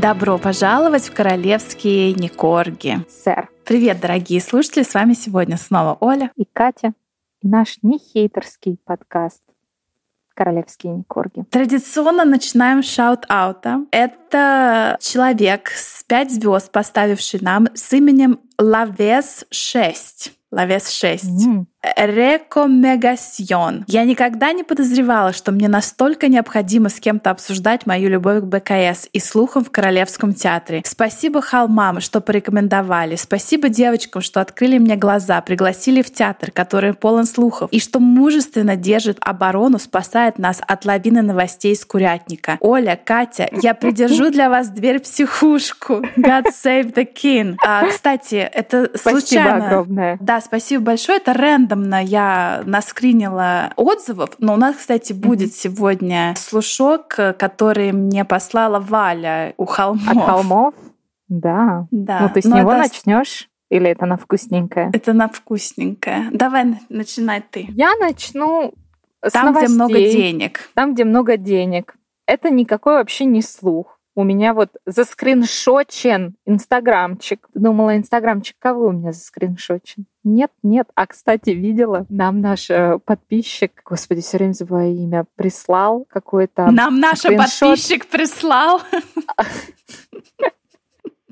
Добро пожаловать в королевские Никорги. Сэр. Привет, дорогие слушатели, с вами сегодня снова Оля и Катя. И наш нехейтерский подкаст королевские Никорги. Традиционно начинаем шаут-аута. Это человек с 5 звезд, поставивший нам с именем Лавес 6. Лавес 6. Mm. Рекомегасьон. Я никогда не подозревала, что мне настолько необходимо с кем-то обсуждать мою любовь к БКС и слухам в Королевском театре. Спасибо холмам, что порекомендовали. Спасибо девочкам, что открыли мне глаза, пригласили в театр, который полон слухов, и что мужественно держит оборону, спасает нас от лавины новостей из курятника. Оля, Катя, я придержу для вас дверь психушку. God save the king. А, кстати, это спасибо случайно. огромное. Да, спасибо большое. Это рэндом рандомно я наскринила отзывов, но у нас, кстати, будет mm-hmm. сегодня слушок, который мне послала Валя у холмов. От холмов? Да. Да. Ну, ты с но него это... начнешь? Или это на вкусненькое? Это на вкусненькое. Давай начинай ты. Я начну с Там, новостей. где много денег. Там, где много денег. Это никакой вообще не слух у меня вот заскриншочен инстаграмчик. Думала, инстаграмчик кого у меня заскриншочен? Нет, нет. А, кстати, видела, нам наш э, подписчик, господи, все время забываю имя, прислал какой-то Нам наш подписчик прислал?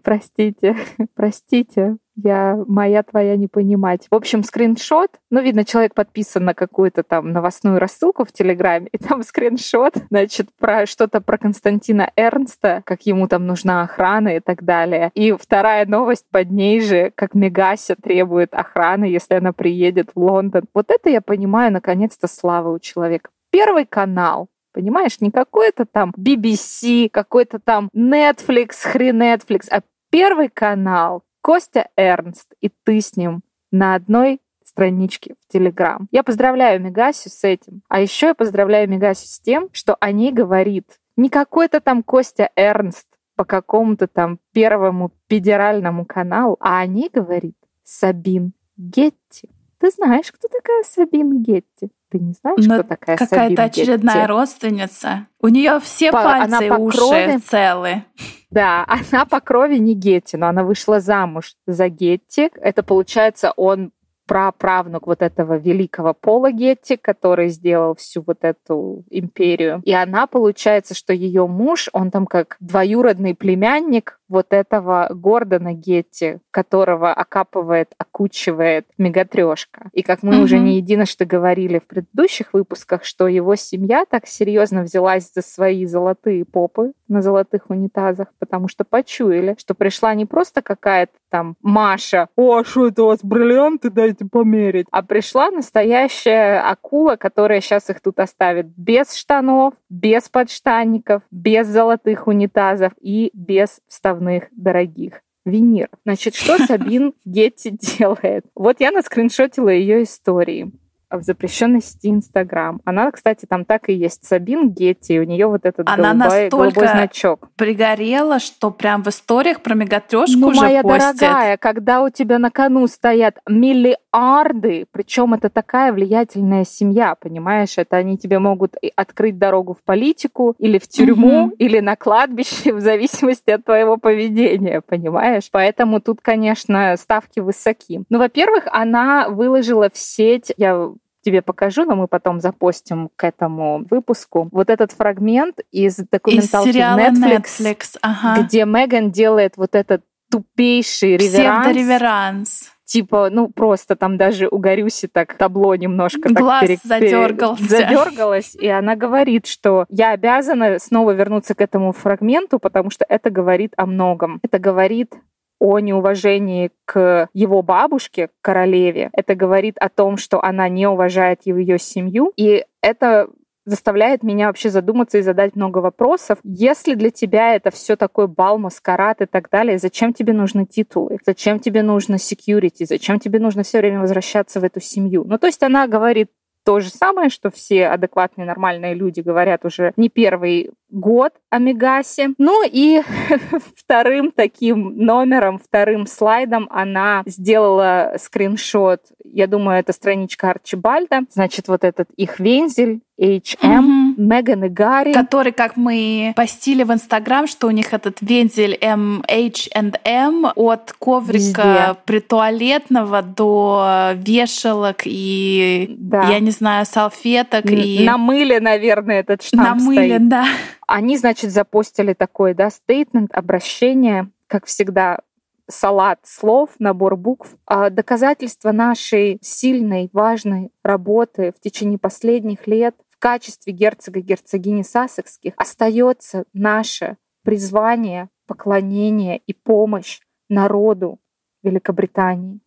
Простите, простите я моя твоя не понимать. В общем, скриншот, ну, видно, человек подписан на какую-то там новостную рассылку в Телеграме, и там скриншот, значит, про что-то про Константина Эрнста, как ему там нужна охрана и так далее. И вторая новость под ней же, как Мегася требует охраны, если она приедет в Лондон. Вот это я понимаю, наконец-то, слава у человека. Первый канал, Понимаешь, не какой-то там BBC, какой-то там Netflix, хрен Netflix, а первый канал, Костя Эрнст, и ты с ним на одной страничке в Телеграм. Я поздравляю Мегасю с этим. А еще я поздравляю Мегасю с тем, что о ней говорит не какой-то там Костя Эрнст по какому-то там первому федеральному каналу, а о ней говорит Сабин Гетти. Ты знаешь, кто такая Сабин Гетти? Ты не знаешь, Но кто такая Сабин Какая-то очередная Гетти? родственница. У нее все по, пальцы и уши крови, целы. Да, она по крови не Гетти, но она вышла замуж за Гетти. Это получается, он праправнук вот этого великого Пола Гетти, который сделал всю вот эту империю. И она, получается, что ее муж, он там как двоюродный племянник вот этого Гордона Гетти, которого окапывает, окучивает мегатрешка. И как мы угу. уже не единожды говорили в предыдущих выпусках, что его семья так серьезно взялась за свои золотые попы на золотых унитазах, потому что почуяли, что пришла не просто какая-то там Маша, о, что это у вас бриллианты, дайте померить, а пришла настоящая акула, которая сейчас их тут оставит без штанов, без подштанников, без золотых унитазов и без вставных составных дорогих винир. Значит, что Сабин Гетти делает? Вот я наскриншотила ее истории в запрещенной сети Инстаграм. Она, кстати, там так и есть. Сабин Гетти, у нее вот этот Она голубой, голубой значок. пригорела, что прям в историях про мегатрешку ну, уже моя постят. дорогая, когда у тебя на кону стоят миллиарды, причем это такая влиятельная семья, понимаешь? Это они тебе могут открыть дорогу в политику или в тюрьму, угу. или на кладбище, в зависимости от твоего поведения, понимаешь? Поэтому тут, конечно, ставки высоки. Ну, во-первых, она выложила в сеть, я тебе покажу, но мы потом запостим к этому выпуску. Вот этот фрагмент из документалки из Netflix, Netflix ага. где Меган делает вот этот тупейший реверанс. реверанс типа, ну просто там даже у Горюси так табло немножко Глаз так пере... задергался. задергалось, и она говорит, что я обязана снова вернуться к этому фрагменту, потому что это говорит о многом. Это говорит о неуважении к его бабушке, королеве. Это говорит о том, что она не уважает ее семью. И это заставляет меня вообще задуматься и задать много вопросов. Если для тебя это все такой бал, маскарад и так далее, зачем тебе нужны титулы? Зачем тебе нужно security? Зачем тебе нужно все время возвращаться в эту семью? Ну, то есть она говорит то же самое, что все адекватные, нормальные люди говорят уже не первый год о Мегасе. Ну и вторым таким номером, вторым слайдом она сделала скриншот. Я думаю, это страничка Арчибальда. Значит, вот этот их вензель H&M, угу. Меган и Гарри. Который, как мы постили в Инстаграм, что у них этот вензель M, H&M от коврика Везде. притуалетного до вешалок и, да. я не знаю, салфеток. Н- и... На мыле, наверное, этот штамп На мыле, стоит. да. Они, значит, запостили такой, да, стейтмент, обращение, как всегда, салат слов, набор букв, а доказательство нашей сильной, важной работы в течение последних лет в качестве герцога и герцогини Сассекских остается наше призвание, поклонение и помощь народу Великобритании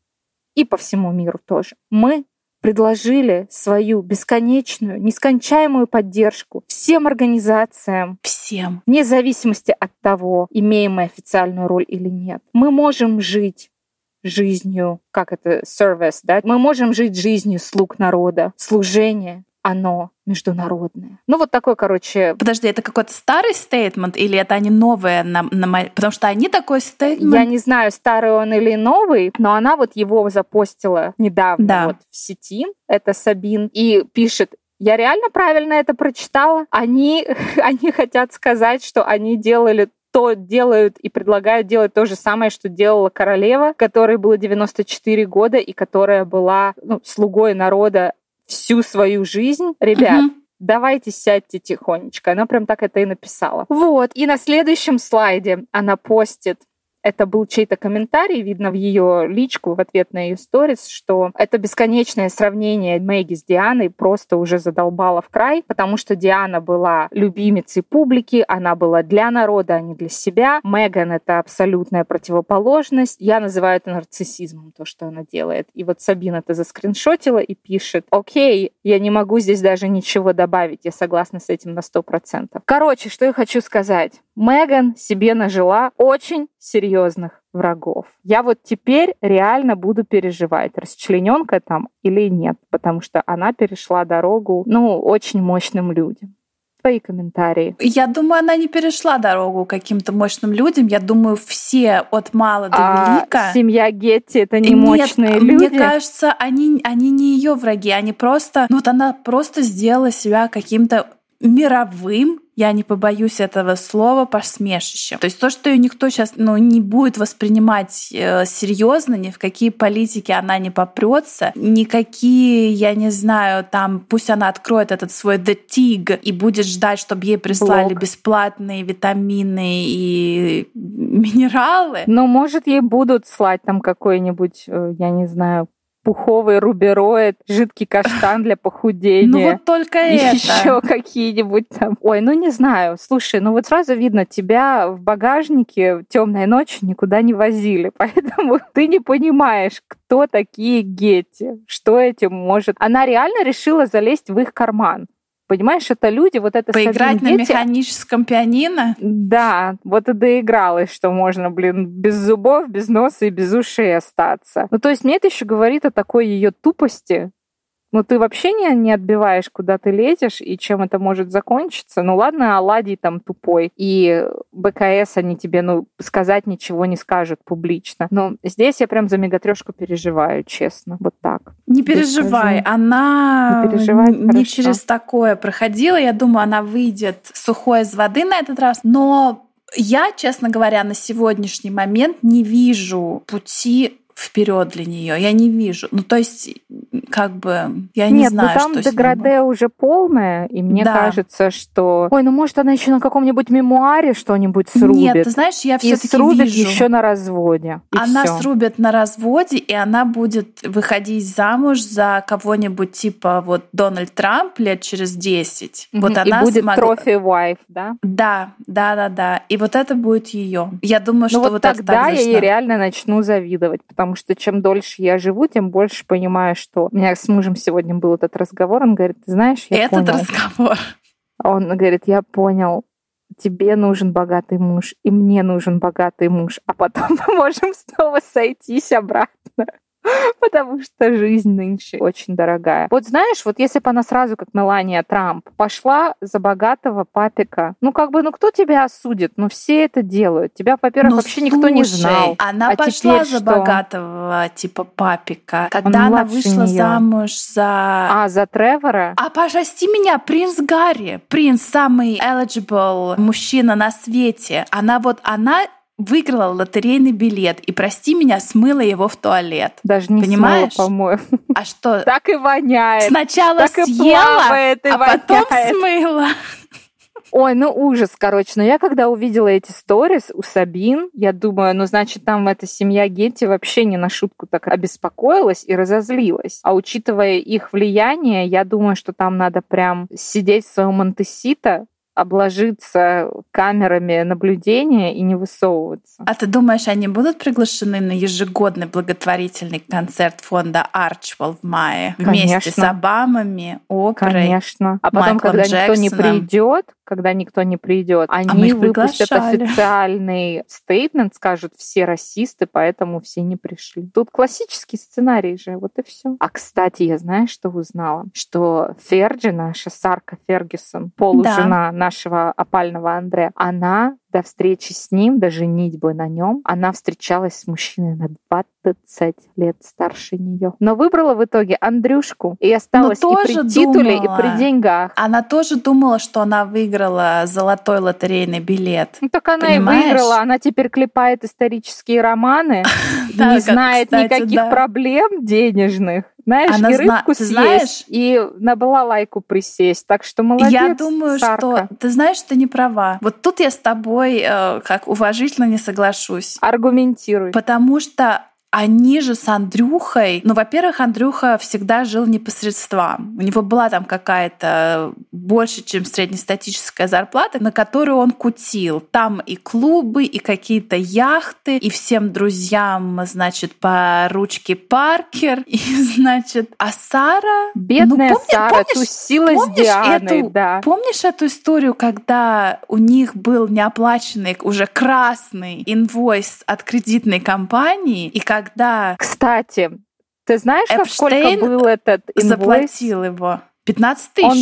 и по всему миру тоже. Мы предложили свою бесконечную, нескончаемую поддержку всем организациям. Всем. Вне зависимости от того, имеем мы официальную роль или нет. Мы можем жить жизнью, как это, service, да? Мы можем жить жизнью слуг народа, служение, оно международное. Ну вот такой, короче... Подожди, это какой-то старый стейтмент или это они новые? На, на, потому что они такой стейтмент... Я не знаю, старый он или новый, но она вот его запостила недавно да. вот в сети. Это Сабин. И пишет, я реально правильно это прочитала. Они, они хотят сказать, что они делали то делают и предлагают делать то же самое, что делала королева, которой было 94 года и которая была ну, слугой народа всю свою жизнь. Ребят, угу. давайте сядьте тихонечко. Она прям так это и написала. Вот. И на следующем слайде она постит это был чей-то комментарий, видно в ее личку в ответ на ее сторис, что это бесконечное сравнение Мэгги с Дианой просто уже задолбало в край, потому что Диана была любимицей публики, она была для народа, а не для себя. Меган — это абсолютная противоположность. Я называю это нарциссизмом, то, что она делает. И вот Сабина это заскриншотила и пишет, окей, я не могу здесь даже ничего добавить, я согласна с этим на сто процентов. Короче, что я хочу сказать. Меган себе нажила очень серьезных врагов. Я вот теперь реально буду переживать, расчлененка там или нет, потому что она перешла дорогу, ну, очень мощным людям. Твои комментарии. Я думаю, она не перешла дорогу каким-то мощным людям. Я думаю, все от мала до а велика. Семья Гетти это не Нет, мощные люди. Мне кажется, они, они не ее враги, они просто. Ну вот она просто сделала себя каким-то мировым я не побоюсь этого слова, посмешищем. То есть то, что ее никто сейчас ну, не будет воспринимать э, серьезно, ни в какие политики она не попрется, никакие, я не знаю, там, пусть она откроет этот свой The Tig и будет ждать, чтобы ей прислали Блок. бесплатные витамины и минералы. Но, может, ей будут слать там какой-нибудь, э, я не знаю, пуховый рубероид, жидкий каштан для похудения. Ну вот только это. Еще какие-нибудь там. Ой, ну не знаю. Слушай, ну вот сразу видно, тебя в багажнике темной ночью никуда не возили, поэтому ты не понимаешь, кто такие Гетти, что этим может. Она реально решила залезть в их карман. Понимаешь, это люди, вот это Поиграть на дети. механическом пианино? Да, вот и доигралась, что можно, блин, без зубов, без носа и без ушей остаться. Ну, то есть мне это еще говорит о такой ее тупости, ну, ты вообще не, не отбиваешь, куда ты лезешь и чем это может закончиться. Ну, ладно, Аладий там тупой, и БКС они тебе, ну, сказать ничего не скажут публично. Но здесь я прям за мегатрешку переживаю, честно, вот так. Не переживай, она не, переживай, не через такое проходила. Я думаю, она выйдет сухой из воды на этот раз, но я, честно говоря, на сегодняшний момент не вижу пути вперед для нее. Я не вижу. Ну, то есть, как бы, я не Нет, знаю, ну, там что деграде уже полное, и мне да. кажется, что... Ой, ну, может, она еще на каком-нибудь мемуаре что-нибудь срубит. Нет, ты знаешь, я все-таки срубит вижу. еще на разводе. Она всё. срубит на разводе, и она будет выходить замуж за кого-нибудь типа вот Дональд Трамп лет через 10. Mm-hmm. Вот она и будет смогла... трофи wife, да? Да, да, да, да. И вот это будет ее. Я думаю, ну, что вот, вот тогда это так я должно... ей реально начну завидовать, потому что чем дольше я живу, тем больше понимаю, что у меня с мужем сегодня был этот разговор, он говорит, ты знаешь, я Этот понял. разговор. Он говорит, я понял, тебе нужен богатый муж, и мне нужен богатый муж, а потом мы можем снова сойтись обратно. Потому что жизнь нынче очень дорогая. Вот знаешь, вот если бы она сразу, как Мелания Трамп, пошла за богатого папика, ну как бы, ну кто тебя осудит? Ну все это делают. Тебя, во-первых, ну, вообще слушай, никто не знал. Она а пошла за что? богатого типа папика, когда она вышла нее. замуж за... А, за Тревора? А, прости меня, принц Гарри. Принц самый eligible мужчина на свете. Она вот, она выиграла лотерейный билет и, прости меня, смыла его в туалет. Даже не Понимаешь? смыла, по-моему. А что? Так и воняет. Сначала так съела, плавает, и а воняет. потом смыла. Ой, ну ужас, короче. Но я когда увидела эти сторис у Сабин, я думаю, ну значит там эта семья Гетти вообще не на шутку так обеспокоилась и разозлилась. А учитывая их влияние, я думаю, что там надо прям сидеть в своем Монтесита, обложиться камерами наблюдения и не высовываться. А ты думаешь, они будут приглашены на ежегодный благотворительный концерт фонда Арчвелл в мае Конечно. вместе с Обамами, Опрой, Конечно. А потом, Майклом когда Джексоном. никто не придет, когда никто не придет, а они а выпустят официальный стейтмент, скажут все расисты, поэтому все не пришли. Тут классический сценарий же, вот и все. А кстати, я знаю, что узнала, что Ферджи, наша Сарка Фергюсон, полужена да. нашего опального Андре, она до встречи с ним, до женитьбы на нем, она встречалась с мужчиной на 20 лет старше нее. Но выбрала в итоге Андрюшку и осталась и при титуле, думала, и при деньгах. Она тоже думала, что она выиграла золотой лотерейный билет. Ну так она Понимаешь? и выиграла. Она теперь клепает исторические романы, не знает никаких проблем денежных знаешь, Она и рыбку зна... съесть, знаешь, и на балалайку присесть. Так что молодец, Я думаю, Сарка. что... Ты знаешь, ты не права. Вот тут я с тобой э, как уважительно не соглашусь. Аргументируй. Потому что они же с Андрюхой, ну, во-первых, Андрюха всегда жил непосредством. У него была там какая-то больше, чем среднестатическая зарплата, на которую он кутил. Там и клубы, и какие-то яхты, и всем друзьям, значит, по ручке Паркер, и, значит, а Сара... Бедная ну, помни, Сара помнишь, тусила помнишь с Дианой, эту, да. Помнишь эту историю, когда у них был неоплаченный, уже красный инвойс от кредитной компании, и когда... Кстати, ты знаешь, Эпштейн сколько был этот инвойс? заплатил его? 15 тысяч. Он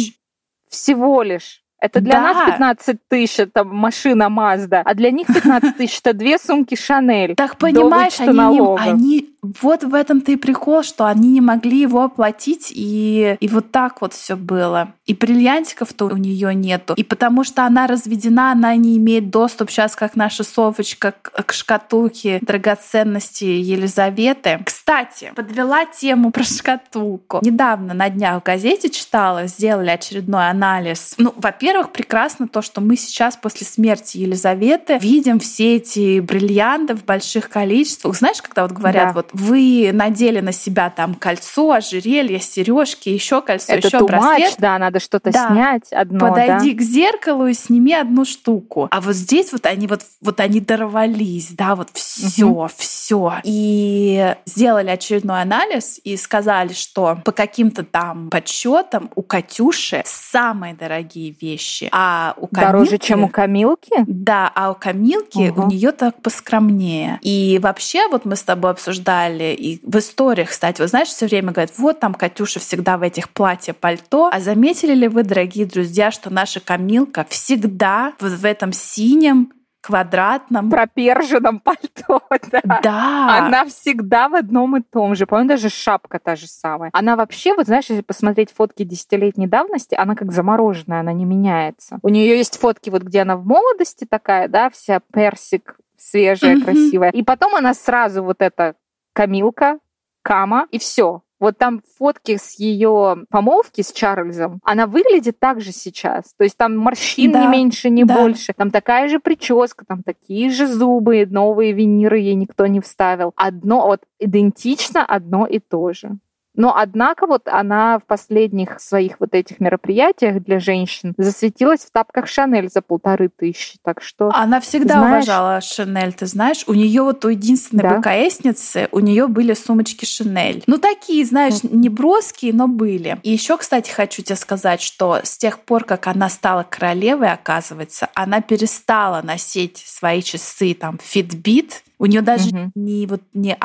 всего лишь это для да. нас 15 тысяч, это машина Mazda, а для них 15 тысяч это две сумки Шанель. Так понимаешь, они, не, они вот в этом-то и прикол, что они не могли его оплатить, и, и вот так вот все было. И бриллиантиков-то у нее нету. И потому что она разведена, она не имеет доступ сейчас, как наша Софочка, к, к шкатулке драгоценностей Елизаветы. Кстати, подвела тему про шкатулку. Недавно на днях в газете читала, сделали очередной анализ. Ну, во-первых, прекрасно то, что мы сейчас после смерти Елизаветы видим все эти бриллианты в больших количествах. Знаешь, когда вот говорят, да. вот вы надели на себя там кольцо, ожерелье, сережки, еще кольцо, Это еще браслет. да, надо что-то да. снять одно. Подойди да? к зеркалу и сними одну штуку. А вот здесь вот они вот, вот они дорвались, да, вот все, угу. все. И сделали очередной анализ и сказали, что по каким-то там подсчетам у Катюши самые дорогие вещи, а у Камилки... Дороже, чем у Камилки? Да, а у Камилки угу. у нее так поскромнее. И вообще вот мы с тобой обсуждали далее. И в историях, кстати, вот знаешь, все время говорят, вот там Катюша всегда в этих платье-пальто. А заметили ли вы, дорогие друзья, что наша Камилка всегда в этом синем квадратном. Проперженном пальто, да. Да. Она всегда в одном и том же. По-моему, даже шапка та же самая. Она вообще, вот знаешь, если посмотреть фотки десятилетней давности, она как замороженная, она не меняется. У нее есть фотки, вот где она в молодости такая, да, вся персик, свежая, mm-hmm. красивая. И потом она сразу вот это Камилка, Кама, и все. Вот там фотки с ее помолвки с Чарльзом, она выглядит так же сейчас. То есть там морщин да, не меньше, не да. больше. Там такая же прическа, там такие же зубы, новые виниры ей никто не вставил. Одно, вот идентично одно и то же. Но, однако, вот она в последних своих вот этих мероприятиях для женщин засветилась в тапках Шанель за полторы тысячи. Так что... Она всегда знаешь... уважала Шанель, ты знаешь. У нее вот у единственной да. БКСницы, у нее были сумочки Шанель. Ну, такие, знаешь, не броские, но были. И еще, кстати, хочу тебе сказать, что с тех пор, как она стала королевой, оказывается, она перестала носить свои часы там Fitbit. У нее даже угу. не вот не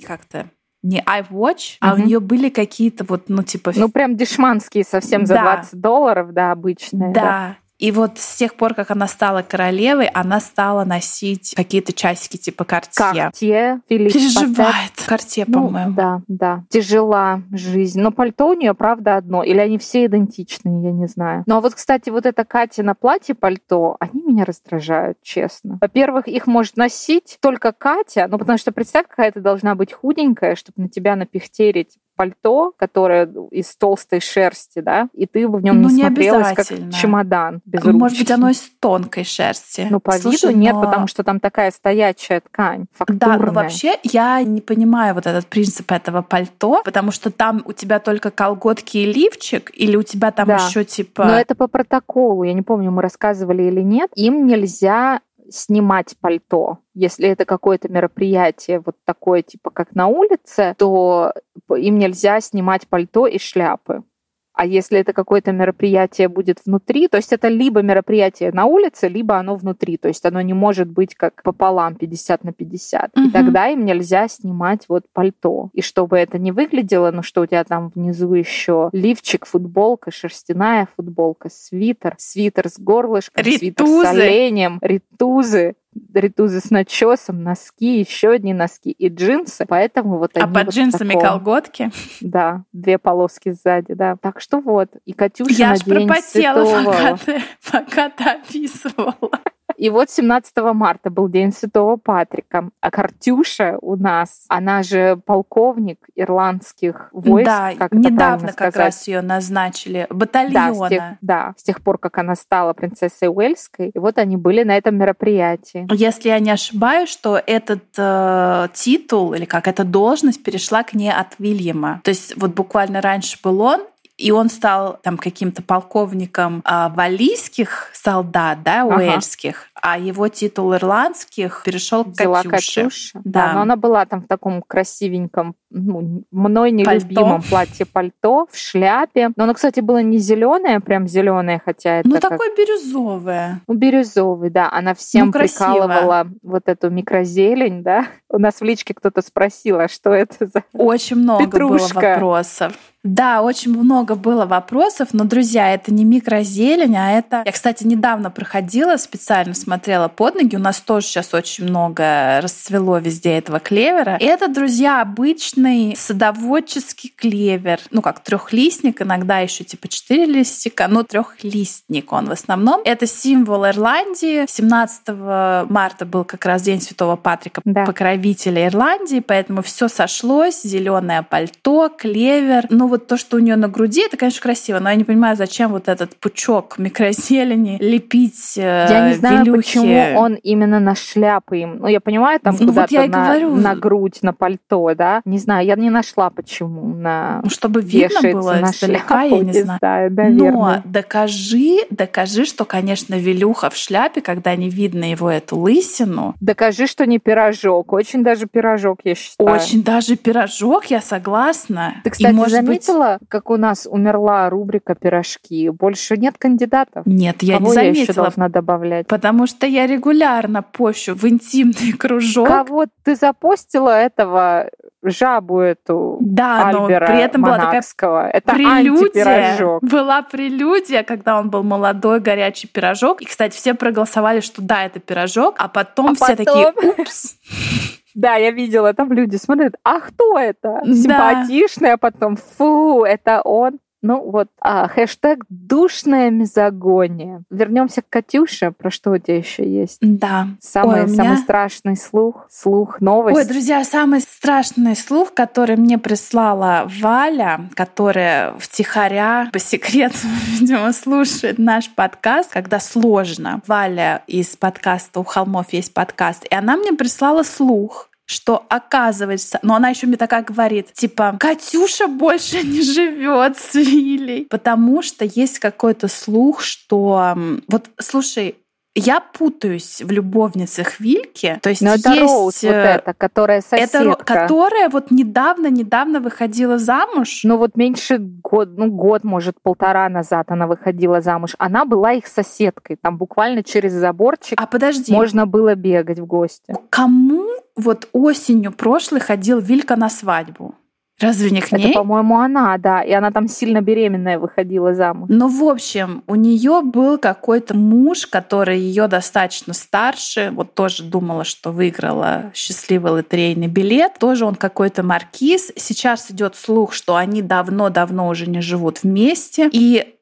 как-то не iWatch, а у нее были какие-то вот, ну, типа... Ну, прям дешманские совсем за Да. 20 долларов, да, обычные. да. И вот с тех пор, как она стала королевой, она стала носить какие-то часики типа Cartier. Картье, Филипп Патек. Переживает. Cartier, Ну, по-моему. да, да. Тяжела жизнь. Но пальто у нее, правда, одно. Или они все идентичные, я не знаю. Ну, а вот, кстати, вот это Катя на платье пальто, они меня раздражают, честно. Во-первых, их может носить только Катя, ну, потому что представь, какая ты должна быть худенькая, чтобы на тебя напихтерить пальто, которое из толстой шерсти, да, и ты в нем Ну, не не смотрелась как чемодан без Может быть, оно из тонкой шерсти. Ну, по Слушай, виду нет, но- потому что там такая стоячая ткань, Да, фактурная. но вообще я не понимаю вот этот принцип этого пальто, потому что там у тебя только колготки и лифчик, или у тебя там Да. еще типа... Но это по протоколу, я не помню, мы рассказывали или нет. Им нельзя снимать пальто. Если это какое-то мероприятие вот такое, типа как на улице, то им нельзя снимать пальто и шляпы. А если это какое-то мероприятие будет внутри, то есть это либо мероприятие на улице, либо оно внутри. То есть оно не может быть как пополам 50 на 50. И Мгм. тогда им нельзя снимать вот пальто. И чтобы это не выглядело, ну что у тебя там внизу еще лифчик, футболка, шерстяная футболка, свитер, свитер с горлышком, свитер с Ритузы. оленем, ритузы, ритузы с начесом, носки, еще одни носки и джинсы. Поэтому вот А они под вот джинсами таком. колготки? Да, две полоски сзади, да. Так что вот, и Катюша Я на день пропотела, святого. пока ты, пока ты описывала. И вот 17 марта был день Святого Патрика. А Картюша у нас, она же полковник ирландских войск, да, как недавно как сказать? раз ее назначили. Да Батальона. с, тех, да, с тех пор, как она стала принцессой Уэльской. И вот они были на этом мероприятии. Если я не ошибаюсь, что этот э, титул или как эта должность перешла к ней от Вильяма. То есть вот буквально раньше был он, и он стал там каким-то полковником а, валийских солдат, да, Ага. уэльских, а его титул ирландских перешел к Взяла Катюше. Катюша. Да. Да. но она была там в таком красивеньком, ну, мной нелюбимом платье-пальто, в шляпе. Но оно, кстати, было не зеленое, прям зеленое, хотя это Ну, как такое бирюзовое. Ну, бирюзовый, да. Она всем Ну, красиво. прикалывала вот эту микрозелень, да. У нас в личке кто-то спросил, а что это за... Очень много Петрушка. было вопросов. Да, очень много было вопросов, но, друзья, это не микрозелень, а это... Я, кстати, недавно проходила, специально смотрела под ноги, у нас тоже сейчас очень много расцвело везде этого клевера. Это, друзья, обычный садоводческий клевер, ну, как трехлистник, иногда еще типа четыре листика, но трехлистник он в основном. Это символ Ирландии. 17 марта был как раз День Святого Патрика, Да. покровителя Ирландии, поэтому все сошлось. Зеленое пальто, клевер. Ну, вот то, что у нее на груди, это, конечно, красиво, но я не понимаю, зачем вот этот пучок микрозелени лепить э, Я не знаю, велюхи. почему он именно на шляпы им. Ну, я понимаю, там Ну, вот куда-то я и на, говорю. на грудь, на пальто, да. Не знаю, я не нашла, почему на Ну, чтобы видно было на издалека, я шляпу, не знаю. знаю, Но наверное. докажи, докажи, что, конечно, Велюха в шляпе, когда не видно его эту лысину, Докажи, что не пирожок. Очень даже пирожок, я считаю. очень даже пирожок, я согласна. Ты, И, кстати, быть, заметила, как у нас умерла рубрика «Пирожки»? Больше нет кандидатов. Нет, я Кого не я еще заметила, должна добавлять? потому что я регулярно пощу в интимный кружок. Кого ты запостила этого жабу эту Да, но Альбера при этом была такая? Это прелюдия. Была прелюдия, когда он был молодой, горячий пирожок. И, кстати, все проголосовали, что да, это пирожок, а потом А все потом- такие, упс. Да, я видела, там люди смотрят, а кто это? Да. Симпатичный, а потом, фу, это он. Ну вот, а, хэштег «душная мизогония». Вернемся к Катюше. Про что у тебя еще есть? Да. Самый, Ой, меня- самый страшный слух, слух, новость. Ой, друзья, самый страшный слух, который мне прислала Валя, которая втихаря, по секрету, видимо, слушает наш подкаст, когда сложно. Валя из подкаста «У холмов есть подкаст», и она мне прислала слух, что оказывается, но она еще мне такая говорит, типа, Катюша больше не живет с Вилей, потому что есть какой-то слух, что вот, слушай, я путаюсь в любовницах Вильки, то есть Но это есть Роуз, вот э, эта, которая соседка. это, которая вот недавно-недавно выходила замуж. Ну вот меньше год, ну год, может, полтора назад она выходила замуж. Она была их соседкой. Там буквально через заборчик а подожди, можно было бегать в гости. кому вот осенью прошлой ходил Вилька на свадьбу? Разве не к ней? Это, по-моему, она, да. И она там сильно беременная выходила замуж. Ну, в общем, у нее был какой-то муж, который ее достаточно старше. Вот тоже думала, что выиграла счастливый лотерейный билет. Тоже он какой-то маркиз. Сейчас идет слух, что они давно-давно уже не живут вместе. И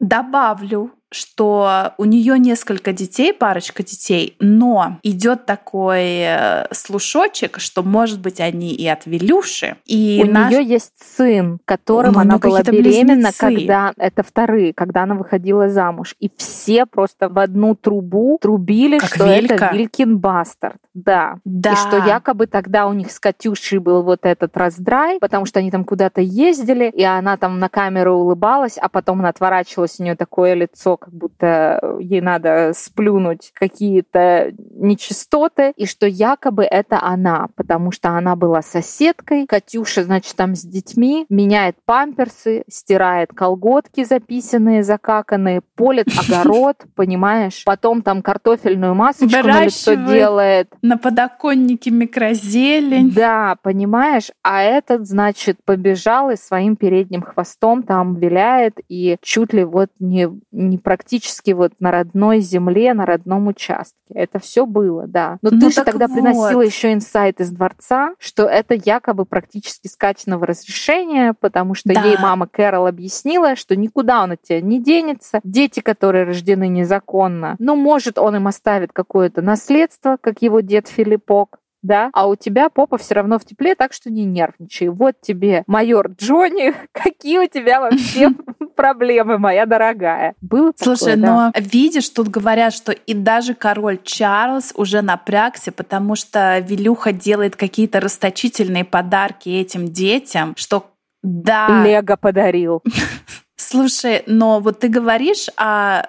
добавлю, что у нее несколько детей, парочка детей, но идет такой э, слушочек, что, может быть, они и от Вилюши. И у наш... нее есть сын, которым ну, она была беременна, близнецы. когда это вторые, когда она выходила замуж. И все просто в одну трубу трубили, как что Вилька. это Вилькин Бастард. Да. да. И что якобы тогда у них с Катюшей был вот этот раздрай, потому что они там куда-то ездили, и она там на камеру улыбалась, а потом она отворачивалась, у нее такое лицо, как будто ей надо сплюнуть какие-то нечистоты, и что якобы это она, потому что она была соседкой. Катюша, значит, там с детьми, меняет памперсы, стирает колготки записанные, закаканные, полит огород, понимаешь? Потом там картофельную масочку на лицо делает. На подоконнике микрозелень. Да, понимаешь? А этот, значит, побежал и своим передним хвостом там виляет и чуть ли вот не, не практически вот на родной земле, на родном участке. Это все было, да. Но ну, ты же тогда вот. приносила еще инсайт из дворца, что это якобы практически скачанного разрешения, потому что да. ей мама Кэрол объяснила, что никуда он от тебя не денется. Дети, которые рождены незаконно, ну, может, он им оставит какое-то наследство, как его дед Филиппок, да, а у тебя попа все равно в тепле, так что не нервничай. Вот тебе майор Джонни, какие у тебя вообще проблемы, моя дорогая. Было Слушай, такое, но да? видишь, тут говорят, что и даже король Чарльз уже напрягся, потому что Вилюха делает какие-то расточительные подарки этим детям, что да. Лего подарил. Слушай, но вот ты говоришь о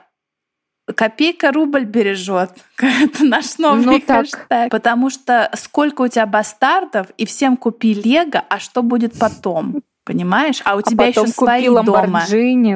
Копейка рубль бережет. Это наш новый ну, хэштег. Так. Потому что сколько у тебя бастардов, и всем купи Лего, а что будет потом? Понимаешь? А у а тебя еще свои дома.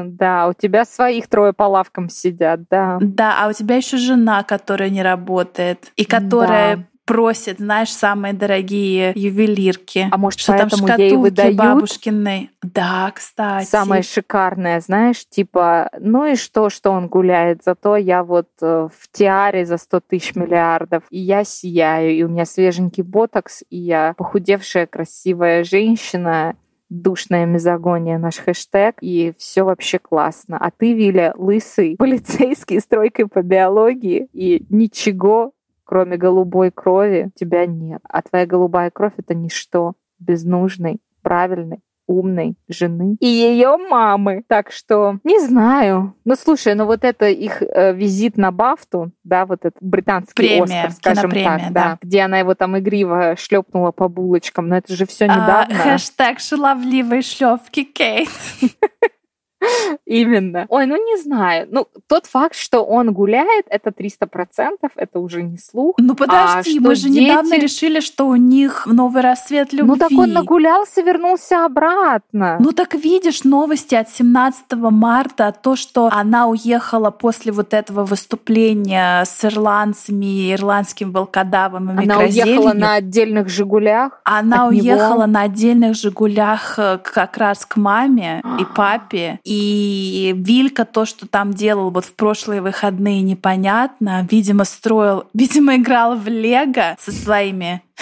Да, у тебя своих трое по лавкам сидят, да. Да, а у тебя еще жена, которая не работает, и которая да просит, знаешь, самые дорогие ювелирки. А может, что там шкатулки ей выдают бабушкины. Да, кстати. Самое шикарное, знаешь, типа, ну и что, что он гуляет, зато я вот э, в тиаре за 100 тысяч миллиардов, и я сияю, и у меня свеженький ботокс, и я похудевшая красивая женщина, душная мизогония наш хэштег, и все вообще классно. А ты, Виля, лысый, полицейский с тройкой по биологии, и ничего кроме голубой крови, тебя нет. А твоя голубая кровь — это ничто без нужной, правильной, умной жены и ее мамы. Так что не знаю. Ну слушай, ну вот это их э, визит на Бафту, да, вот этот британский Премия, Оскар, скажем так, да, да, где она его там игриво шлепнула по булочкам, но это же все а, недавно. А, хэштег шаловливые шлепки Кейт. Именно. Ой, ну не знаю. Ну, тот факт, что он гуляет, это 300%, это уже не слух. Ну подожди, а мы же дети... недавно решили, что у них новый рассвет любви. Ну так он нагулялся, вернулся обратно. Ну так видишь новости от 17 марта, то, что она уехала после вот этого выступления с ирландцами, ирландским волкодавом и Она уехала на отдельных «Жигулях»? Она уехала него. на отдельных «Жигулях» э, как раз к маме и папе. И Вилька то, что там делал вот в прошлые выходные, непонятно. Видимо, строил, видимо, играл в Лего со своими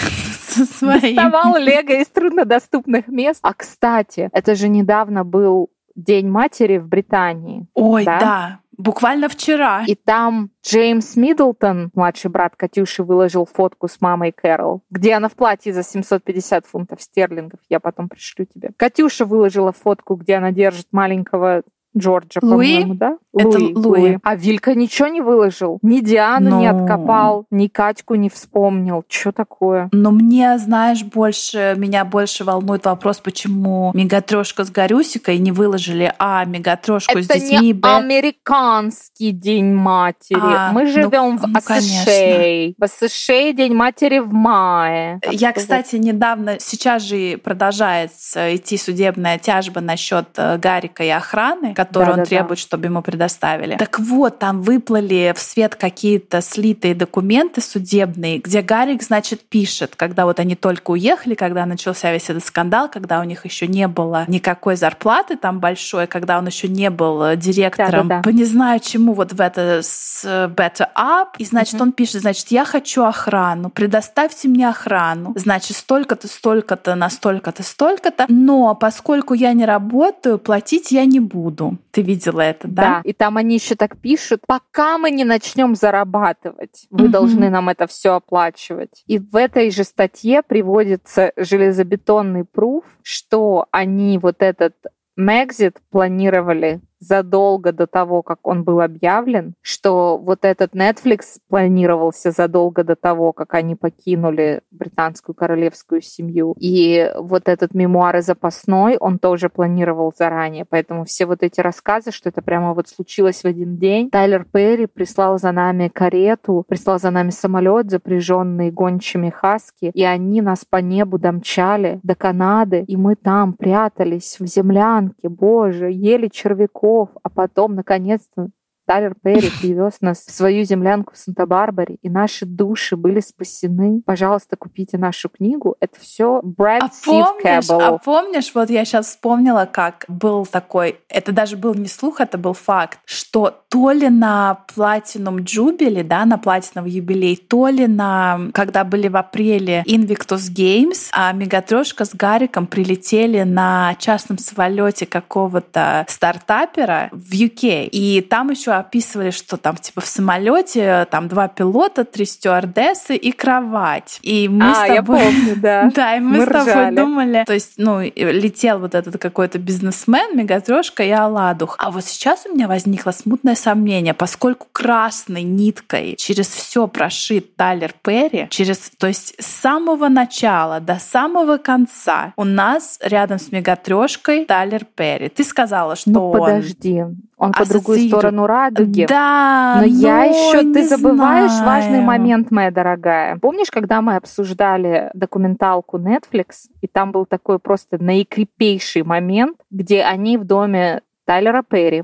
со своим. Доставал Лего из труднодоступных мест. А, кстати, это же недавно был День матери в Британии. Ой, да. да. Буквально вчера. И там Джеймс Миддлтон, младший брат Катюши, выложил фотку с мамой Кэрол, где она в платье за 750 фунтов стерлингов. Я потом пришлю тебе. Катюша выложила фотку, где она держит маленького Джорджа, по-моему, да? Это Луи, Луи. Луи. А Вилька ничего не выложил. Ни Диану Но... не откопал, ни Катьку не вспомнил. Что такое? Но мне, знаешь, больше, меня больше волнует вопрос, почему Мегатрешка с Горюсикой не выложили А, Мегатрешку с детьми, Б. американский День матери. А, Мы живем ну, в ну, США. В США День матери в мае. Так Я, кстати, вот. недавно, сейчас же продолжается идти судебная тяжба насчет э, Гарика и охраны, которые да, он да, требует, да. чтобы ему предоставили. Так вот, там выплыли в свет какие-то слитые документы судебные, где Гарик, значит, пишет, когда вот они только уехали, когда начался весь этот скандал, когда у них еще не было никакой зарплаты там большой, когда он еще не был директором да, да, да. по не знаю чему вот в это с Better Up, и значит, mm-hmm. он пишет, значит, я хочу охрану, предоставьте мне охрану, значит, столько-то, столько-то, на столько-то, столько-то, но поскольку я не работаю, платить я не буду. Ты видела это, да? Да, и там они еще так пишут, пока мы не начнем зарабатывать, вы mm-hmm. должны нам это все оплачивать. И в этой же статье приводится железобетонный пруф, что они вот этот Мэгзит планировали задолго до того, как он был объявлен, что вот этот Netflix планировался задолго до того, как они покинули британскую королевскую семью. И вот этот мемуары запасной, он тоже планировал заранее. Поэтому все вот эти рассказы, что это прямо вот случилось в один день. Тайлер Перри прислал за нами карету, прислал за нами самолет, запряженный гончими хаски, и они нас по небу домчали до Канады, и мы там прятались в землянке, боже, ели червяков, веков, а потом, наконец-то, Тайлер Перри привез нас в свою землянку в Санта-Барбаре, и наши души были спасены. Пожалуйста, купите нашу книгу. Это все Брэд а Стив помнишь, А помнишь, вот я сейчас вспомнила, как был такой, это даже был не слух, это был факт, что то ли на Platinum Jubilee, да, на Platinum юбилей, то ли на, когда были в апреле Invictus Games, а Мегатрешка с Гариком прилетели на частном самолете какого-то стартапера в UK, и там еще описывали, что там типа в самолете там два пилота, три стюардессы и кровать. И мы а, с тобой... я помню, да. да, и мы, мы с тобой ржали. думали, то есть, ну, летел вот этот какой-то бизнесмен, мегатрешка и Аладух. А вот сейчас у меня возникло смутное сомнение, поскольку красной ниткой через все прошит Тайлер Перри, через, то есть с самого начала до самого конца у нас рядом с мегатрешкой Тайлер Перри. Ты сказала, что ну, он... подожди, он по другую сторону радуги. Да, но, но я еще ты забываешь знаю. важный момент, моя дорогая. Помнишь, когда мы обсуждали документалку Netflix, и там был такой просто наикрепейший момент, где они в доме Тайлера Перри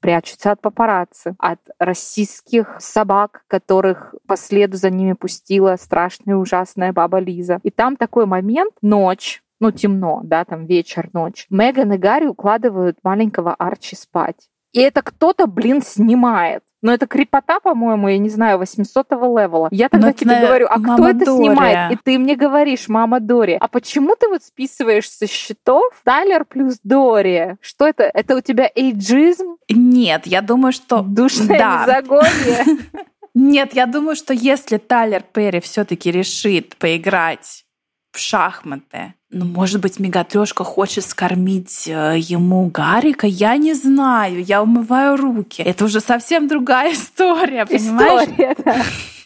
прячутся от папарацци, от российских собак, которых по следу за ними пустила страшная ужасная баба Лиза. И там такой момент, ночь, ну, темно, да, там вечер, ночь. Меган и Гарри укладывают маленького Арчи спать. И это кто-то, блин, снимает. Но это крепота, по-моему, я не знаю, 800-го левела. Я тогда Но тебе на... говорю, а кто это Дори. снимает? И ты мне говоришь, мама Дори. А почему ты вот списываешь со счетов Тайлер плюс Дори? Что это? Это у тебя эйджизм? Нет, я думаю, что... Душное да. загонье. Нет, я думаю, что если Тайлер Перри все-таки решит поиграть в шахматы, ну, может быть, Мегатрешка хочет скормить э, ему Гарика? Я не знаю, я умываю руки. Это уже совсем другая история, понимаешь? История, да.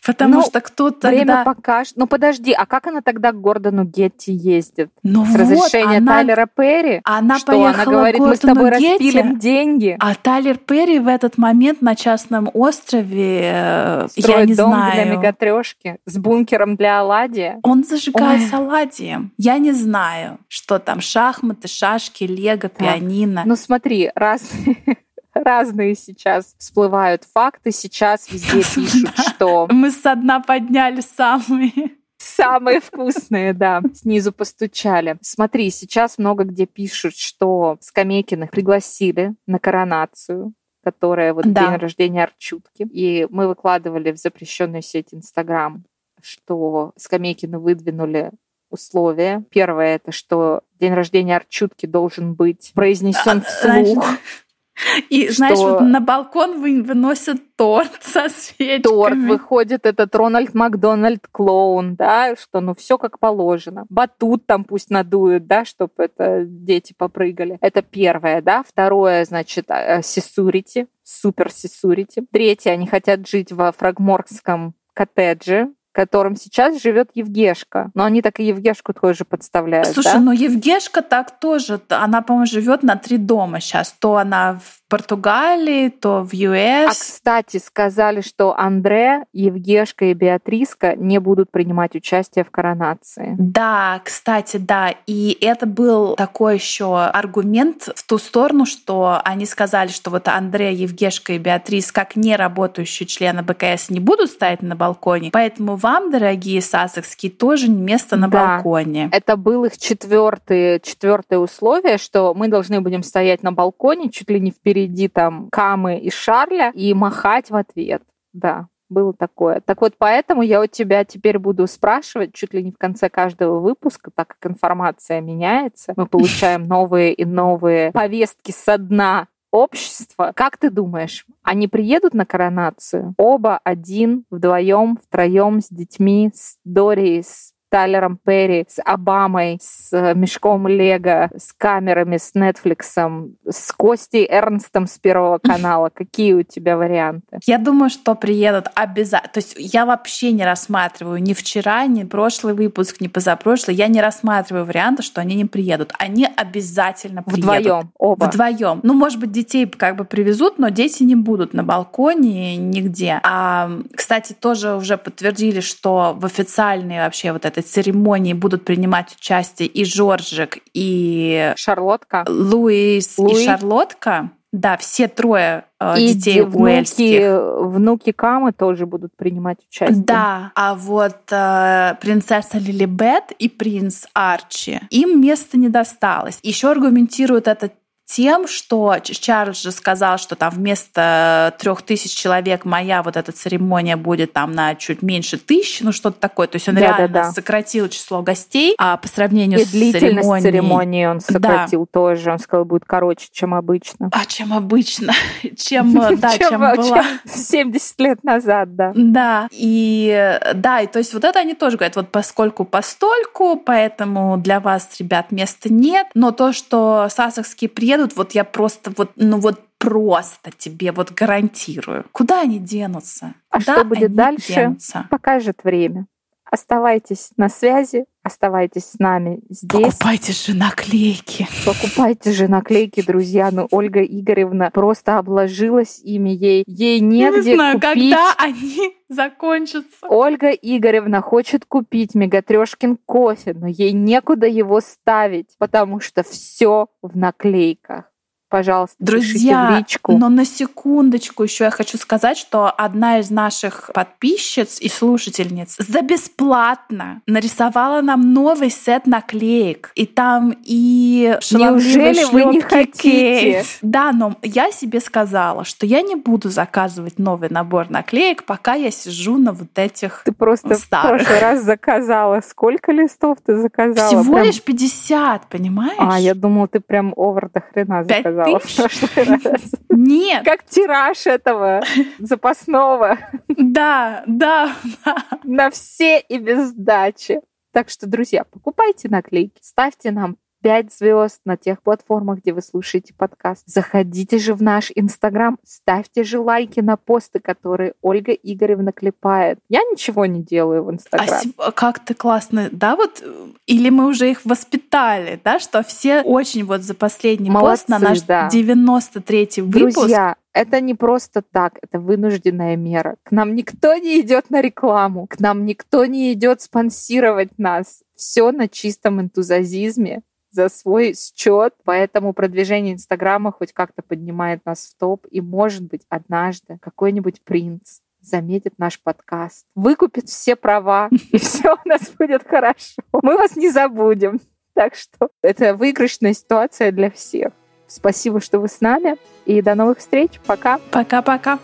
Потому ну, что кто-то время тогда... покажет. Ну подожди, а как она тогда к Гордону Гетти ездит? Ну С вот, разрешения она... Тайлера Перри? Она что, поехала она говорит, мы с тобой Гетти, распилим деньги. А Тайлер Перри в этот момент на частном острове, э, Строит я не дом знаю. для мегатрешки с бункером для оладьи. Он зажигает с оладьем. Я не знаю, что там шахматы, шашки, лего, да. пианино. Ну смотри, раз разные сейчас всплывают факты. Сейчас везде пишут, что... Мы со дна подняли самые. Самые вкусные, да. Снизу постучали. Смотри, сейчас много где пишут, что Скамейкиных пригласили на коронацию которая вот да. день рождения Арчутки. И мы выкладывали в запрещенную сеть Инстаграм, что Скамейкины выдвинули условия. Первое это, что день рождения Арчутки должен быть произнесен а, вслух. И, что... знаешь, вот на балкон выносят торт со свечками. Торт выходит этот Рональд Макдональд клоун, да, что ну все как положено. Батут там пусть надуют, да, чтобы это дети попрыгали. Это первое, да. Второе, значит, сисурити, супер сисурити. Третье, они хотят жить во фрагморском коттедже, которым сейчас живет Евгешка. Но они так и Евгешку тоже подставляют. Слушай, да? ну Евгешка так тоже. Она, по-моему, живет на три дома сейчас. То она в Португалии, то в US. А, кстати, сказали, что Андре, Евгешка и Беатриска не будут принимать участие в коронации. Да, кстати, да. И это был такой еще аргумент в ту сторону, что они сказали, что вот Андре, Евгешка и Беатрис, как не работающие члены БКС, не будут стоять на балконе. Поэтому вам, дорогие сасекские, тоже место на да. балконе. Это был их четвертый, четвертое условие, что мы должны будем стоять на балконе чуть ли не впереди там Камы и Шарля и махать в ответ. Да, было такое. Так вот, поэтому я у тебя теперь буду спрашивать чуть ли не в конце каждого выпуска, так как информация меняется, мы получаем новые и новые повестки со дна общества. Как ты думаешь, они приедут на коронацию? Оба, один, вдвоем, втроем, с детьми, с Дори, с Тайлером Перри, с Обамой, с э, мешком Лего, с камерами, с Нетфликсом, с Костей Эрнстом с Первого канала. Какие у тебя варианты? Я думаю, что приедут обязательно. То есть я вообще не рассматриваю ни вчера, ни прошлый выпуск, ни позапрошлый. Я не рассматриваю варианты, что они не приедут. Они обязательно приедут. Вдвоем, оба. Вдвоем. Ну, может быть, детей как бы привезут, но дети не будут на балконе нигде. А, кстати, тоже уже подтвердили, что в официальной вообще вот этой этой церемонии будут принимать участие и Жоржик, и Шарлотка, Луис Луи. и Шарлотка. Да, все трое э, и детей внуки, внуки Камы тоже будут принимать участие. Да, а вот э, принцесса Лилибет и принц Арчи, им места не досталось. Еще аргументируют это тем, что Чарльз же сказал, что там вместо трех тысяч человек моя вот эта церемония будет там на чуть меньше тысячи, ну что-то такое. То есть он да, реально да, да. сократил число гостей, а по сравнению И с длительность церемонией... церемонии он сократил да. тоже. Он сказал, будет короче, чем обычно. А чем обычно? Чем, да, чем была. 70 лет назад, да. Да, и да, и то есть вот это они тоже говорят, вот поскольку постольку, поэтому для вас, ребят, места нет, но то, что сасахские приедут, приедут, вот я просто вот, ну вот просто тебе вот гарантирую. Куда они денутся? А Куда что будет дальше, денутся? покажет время. Оставайтесь на связи, оставайтесь с нами здесь. Покупайте же наклейки. Покупайте же наклейки, друзья. Ну, Ольга Игоревна просто обложилась ими. Ей, ей негде Не знаю, купить. когда они закончатся. Ольга Игоревна хочет купить Мегатрешкин кофе, но ей некуда его ставить, потому что все в наклейках пожалуйста, Друзья, личку. но на секундочку еще я хочу сказать, что одна из наших подписчиц и слушательниц за бесплатно нарисовала нам новый сет наклеек. И там и Неужели вы не хотите? Да, но я себе сказала, что я не буду заказывать новый набор наклеек, пока я сижу на вот этих Ты просто старых. в прошлый раз заказала. Сколько листов ты заказала? Всего прям... лишь 50, понимаешь? А, я думала, ты прям овер до хрена заказала сказала в прошлый раз. Нет. Как тираж этого запасного. Да, да, да. На все и без сдачи. Так что, друзья, покупайте наклейки, ставьте нам 5 звезд на тех платформах, где вы слушаете подкаст. Заходите же в наш Инстаграм, ставьте же лайки на посты, которые Ольга Игоревна клепает. Я ничего не делаю в Инстаграм. А как ты классно, да, вот, или мы уже их воспитали, да, что все очень вот за последний Молодцы, пост на наш да. 93-й выпуск Друзья, это не просто так, это вынужденная мера. К нам никто не идет на рекламу, к нам никто не идет спонсировать нас. Все на чистом энтузиазме за свой счет, поэтому продвижение Инстаграма хоть как-то поднимает нас в топ, и, может быть, однажды какой-нибудь принц заметит наш подкаст, выкупит все права, и все у нас будет хорошо. Мы вас не забудем. Так что это выигрышная ситуация для всех. Спасибо, что вы с нами, и до новых встреч. Пока. Пока-пока.